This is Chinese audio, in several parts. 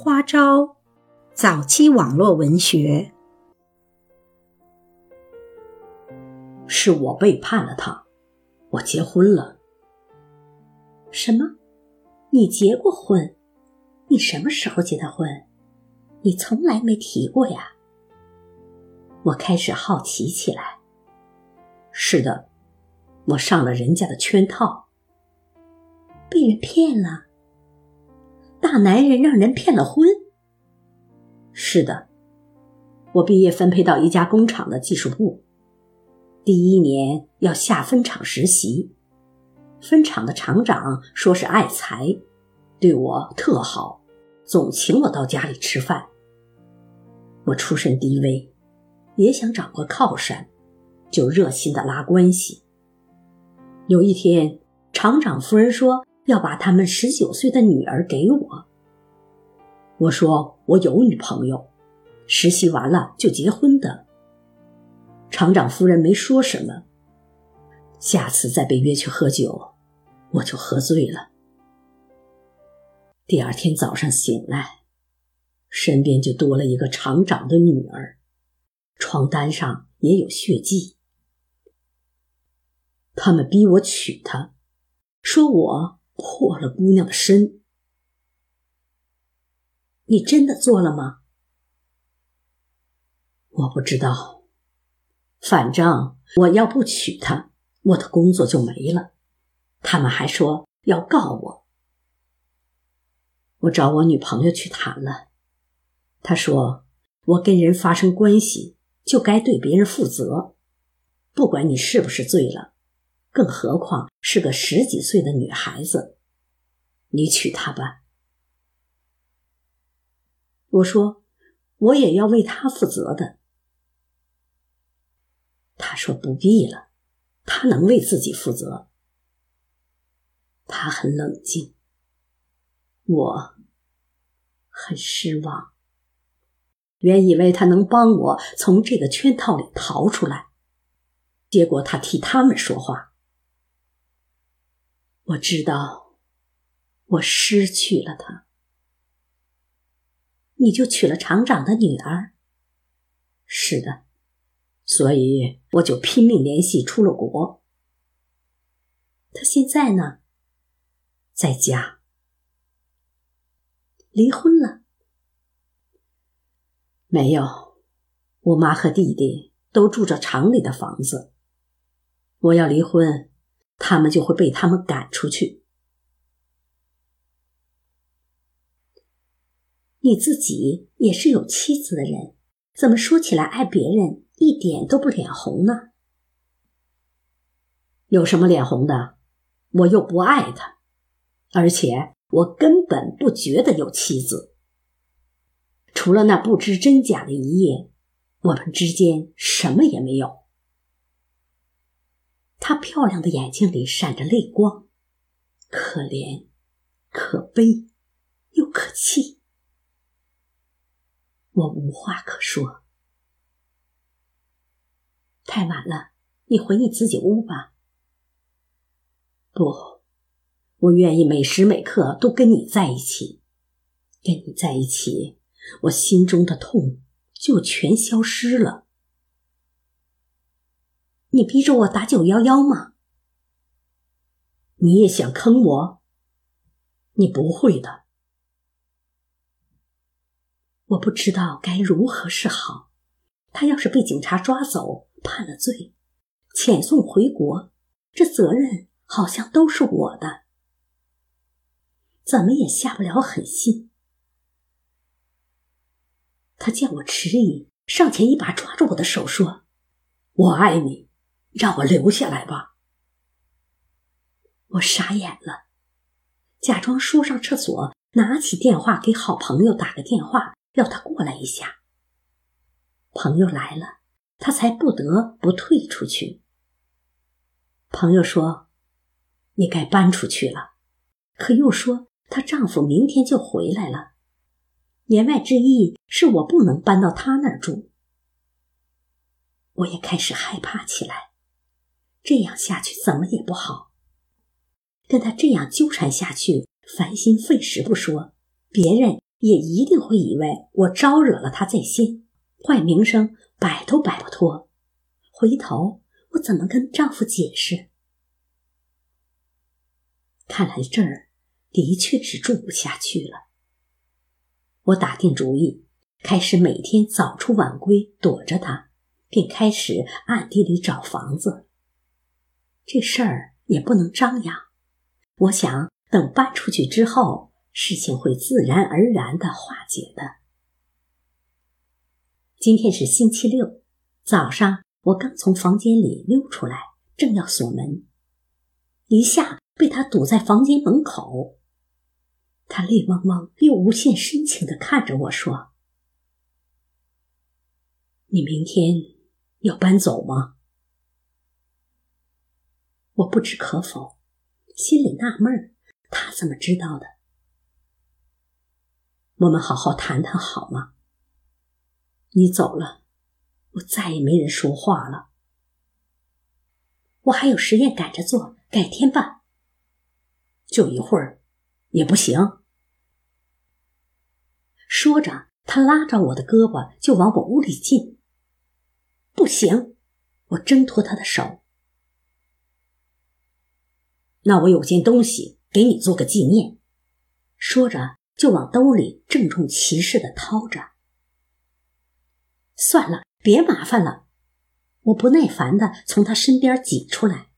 花招，早期网络文学。是我背叛了他，我结婚了。什么？你结过婚？你什么时候结的婚？你从来没提过呀。我开始好奇起来。是的，我上了人家的圈套，被人骗了。大男人让人骗了婚。是的，我毕业分配到一家工厂的技术部。第一年要下分厂实习，分厂的厂长说是爱财，对我特好，总请我到家里吃饭。我出身低微，也想找个靠山，就热心的拉关系。有一天，厂长夫人说要把他们十九岁的女儿给我。我说我有女朋友，实习完了就结婚的。厂长夫人没说什么。下次再被约去喝酒，我就喝醉了。第二天早上醒来，身边就多了一个厂长的女儿，床单上也有血迹。他们逼我娶她，说我破了姑娘的身。你真的做了吗？我不知道。反正我要不娶她，我的工作就没了。他们还说要告我。我找我女朋友去谈了，她说我跟人发生关系就该对别人负责，不管你是不是醉了，更何况是个十几岁的女孩子。你娶她吧。我说我也要为她负责的。他说：“不必了，他能为自己负责。”他很冷静，我很失望。原以为他能帮我从这个圈套里逃出来，结果他替他们说话。我知道，我失去了他。你就娶了厂长的女儿？是的。所以我就拼命联系出了国。他现在呢，在家。离婚了？没有，我妈和弟弟都住着厂里的房子。我要离婚，他们就会被他们赶出去。你自己也是有妻子的人，怎么说起来爱别人？一点都不脸红呢，有什么脸红的？我又不爱他，而且我根本不觉得有妻子。除了那不知真假的一夜，我们之间什么也没有。她漂亮的眼睛里闪着泪光，可怜、可悲又可气，我无话可说。太晚了，你回你自己屋吧。不，我愿意每时每刻都跟你在一起。跟你在一起，我心中的痛就全消失了。你逼着我打九幺幺吗？你也想坑我？你不会的。我不知道该如何是好。他要是被警察抓走，判了罪，遣送回国，这责任好像都是我的，怎么也下不了狠心。他见我迟疑，上前一把抓住我的手，说：“我爱你，让我留下来吧。”我傻眼了，假装说上厕所，拿起电话给好朋友打个电话，要他过来一下。朋友来了。他才不得不退出去。朋友说：“你该搬出去了。”可又说她丈夫明天就回来了，言外之意是我不能搬到他那儿住。我也开始害怕起来，这样下去怎么也不好。跟他这样纠缠下去，烦心费时不说，别人也一定会以为我招惹了他在先，坏名声摆都摆不脱。回头我怎么跟丈夫解释？看来这儿的确是住不下去了。我打定主意，开始每天早出晚归，躲着他，并开始暗地里找房子。这事儿也不能张扬。我想等搬出去之后，事情会自然而然的化解的。今天是星期六早上，我刚从房间里溜出来，正要锁门，一下被他堵在房间门口。他泪汪汪又无限深情的看着我说：“你明天要搬走吗？”我不知可否，心里纳闷儿，他怎么知道的？我们好好谈谈好吗？你走了，我再也没人说话了。我还有实验赶着做，改天吧。就一会儿，也不行。说着，他拉着我的胳膊就往我屋里进。不行，我挣脱他的手。那我有件东西给你做个纪念，说着就往兜里郑重其事的掏着。算了，别麻烦了。我不耐烦的从他身边挤出来，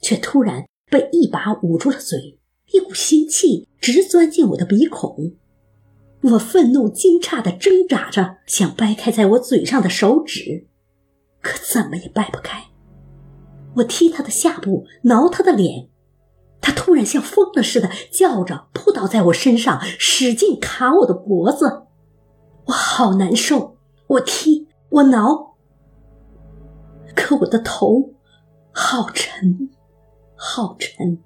却突然被一把捂住了嘴，一股腥气直钻进我的鼻孔。我愤怒惊诧的挣扎着，想掰开在我嘴上的手指，可怎么也掰不开。我踢他的下部，挠他的脸。他突然像疯了似的叫着，扑倒在我身上，使劲卡我的脖子。我好难受，我踢，我挠，可我的头好沉，好沉。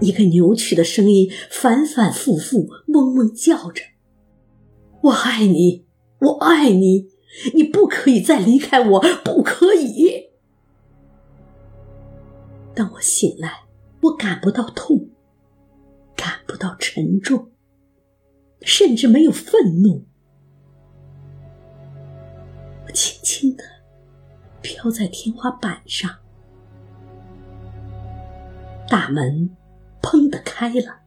一个扭曲的声音反反复复，嗡嗡叫着：“我爱你，我爱你，你不可以再离开我，不可以。”当我醒来，我感不到痛，感不到沉重，甚至没有愤怒。我轻轻的飘在天花板上，大门砰的开了。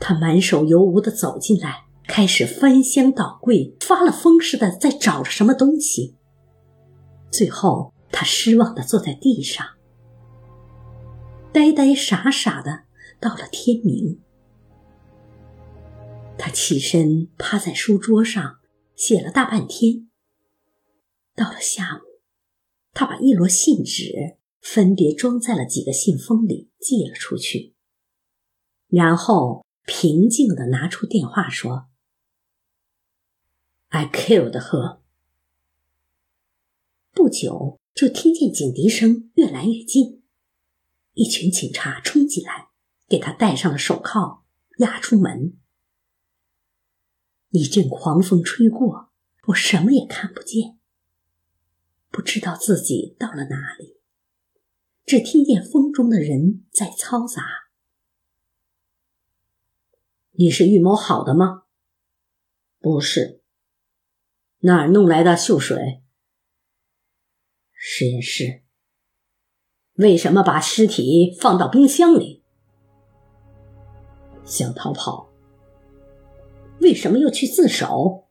他满手油污的走进来，开始翻箱倒柜，发了疯似的在找着什么东西，最后。他失望的坐在地上，呆呆傻傻的，到了天明。他起身趴在书桌上写了大半天。到了下午，他把一摞信纸分别装在了几个信封里寄了出去，然后平静的拿出电话说：“I killed her。”不久。就听见警笛声越来越近，一群警察冲进来，给他戴上了手铐，押出门。一阵狂风吹过，我什么也看不见，不知道自己到了哪里，只听见风中的人在嘈杂。你是预谋好的吗？不是。哪儿弄来的秀水？实验室，为什么把尸体放到冰箱里？想逃跑？为什么又去自首？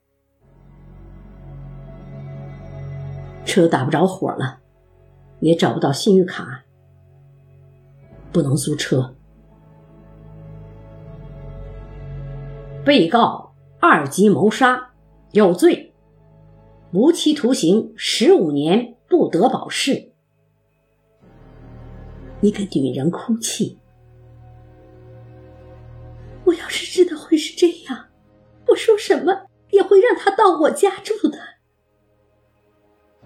车打不着火了，也找不到信誉卡，不能租车。被告二级谋杀，有罪，无期徒刑十五年。不得保释。一个女人哭泣。我要是知道会是这样，我说什么也会让他到我家住的。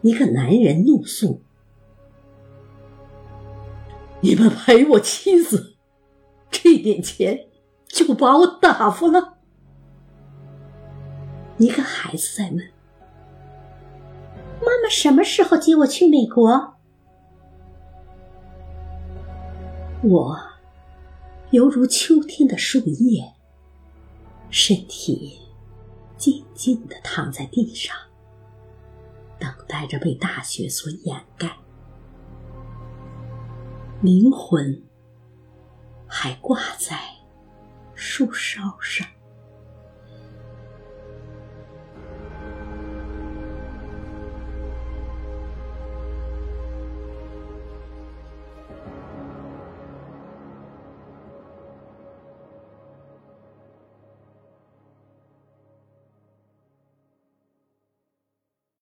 一个男人怒诉：“你们赔我妻子，这点钱就把我打发了。”一个孩子在问。什么时候接我去美国？我犹如秋天的树叶，身体静静地躺在地上，等待着被大雪所掩盖。灵魂还挂在树梢上。